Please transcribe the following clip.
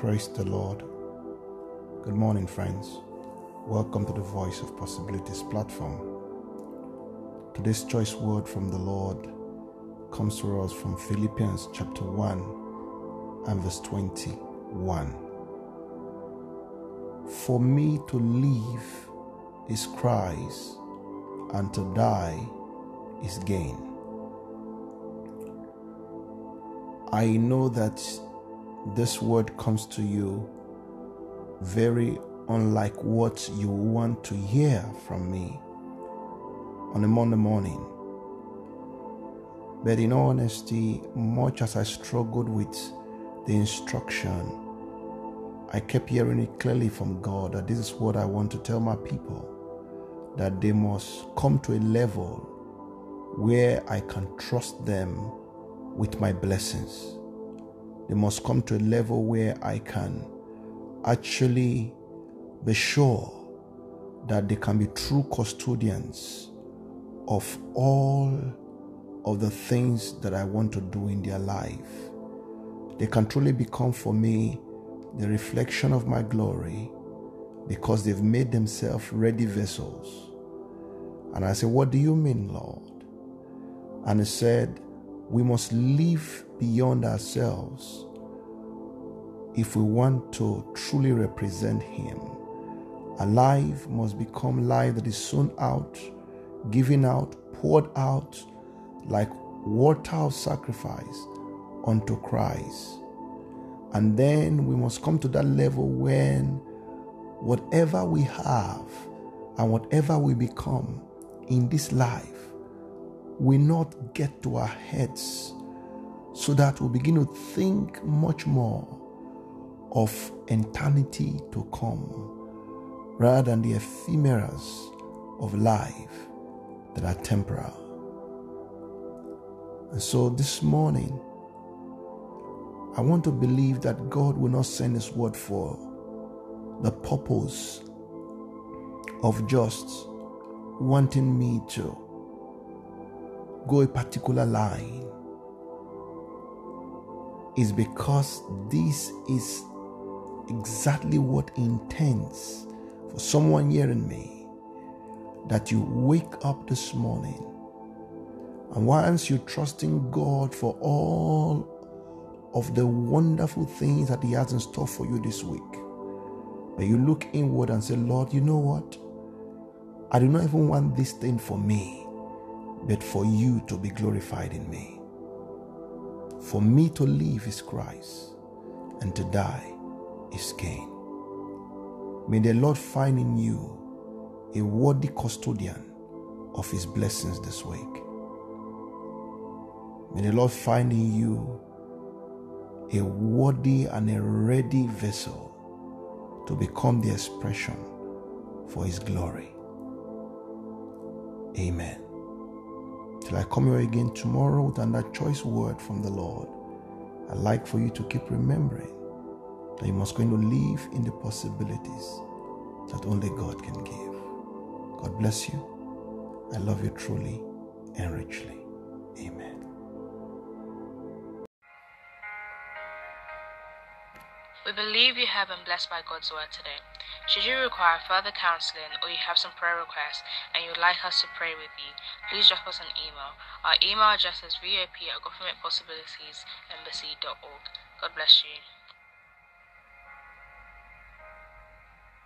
Praise the Lord. Good morning, friends. Welcome to the Voice of Possibilities platform. Today's choice word from the Lord comes to us from Philippians chapter 1 and verse 21. For me to live is Christ, and to die is gain. I know that this word comes to you very unlike what you want to hear from me on a Monday morning. But in honesty, much as I struggled with the instruction, I kept hearing it clearly from God that this is what I want to tell my people that they must come to a level where I can trust them with my blessings. They must come to a level where I can actually be sure that they can be true custodians of all of the things that I want to do in their life. They can truly become for me the reflection of my glory because they've made themselves ready vessels. And I said, What do you mean, Lord? And he said, We must live beyond ourselves if we want to truly represent Him. A life must become life that is sown out, given out, poured out like water of sacrifice unto Christ. And then we must come to that level when whatever we have and whatever we become in this life will not get to our heads so that we begin to think much more of eternity to come rather than the ephemerals of life that are temporal. And so this morning, I want to believe that God will not send His word for the purpose of just wanting me to go a particular line is because this is exactly what intends for someone hearing me that you wake up this morning and once you're trusting God for all of the wonderful things that He has in store for you this week, but you look inward and say, Lord, you know what? I do not even want this thing for me, but for you to be glorified in me. For me to live is Christ, and to die is gain. May the Lord find in you a worthy custodian of his blessings this week. May the Lord find in you a worthy and a ready vessel to become the expression for his glory. Amen. Till I come here again tomorrow with another choice word from the Lord, I'd like for you to keep remembering that you must go to live in the possibilities that only God can give. God bless you. I love you truly and richly. Amen. We believe you have been blessed by God's word today. Should you require further counseling or you have some prayer requests and you'd like us to pray with you, please drop us an email. Our email address is vop at governmentpossibilitiesembassy.org. God bless you.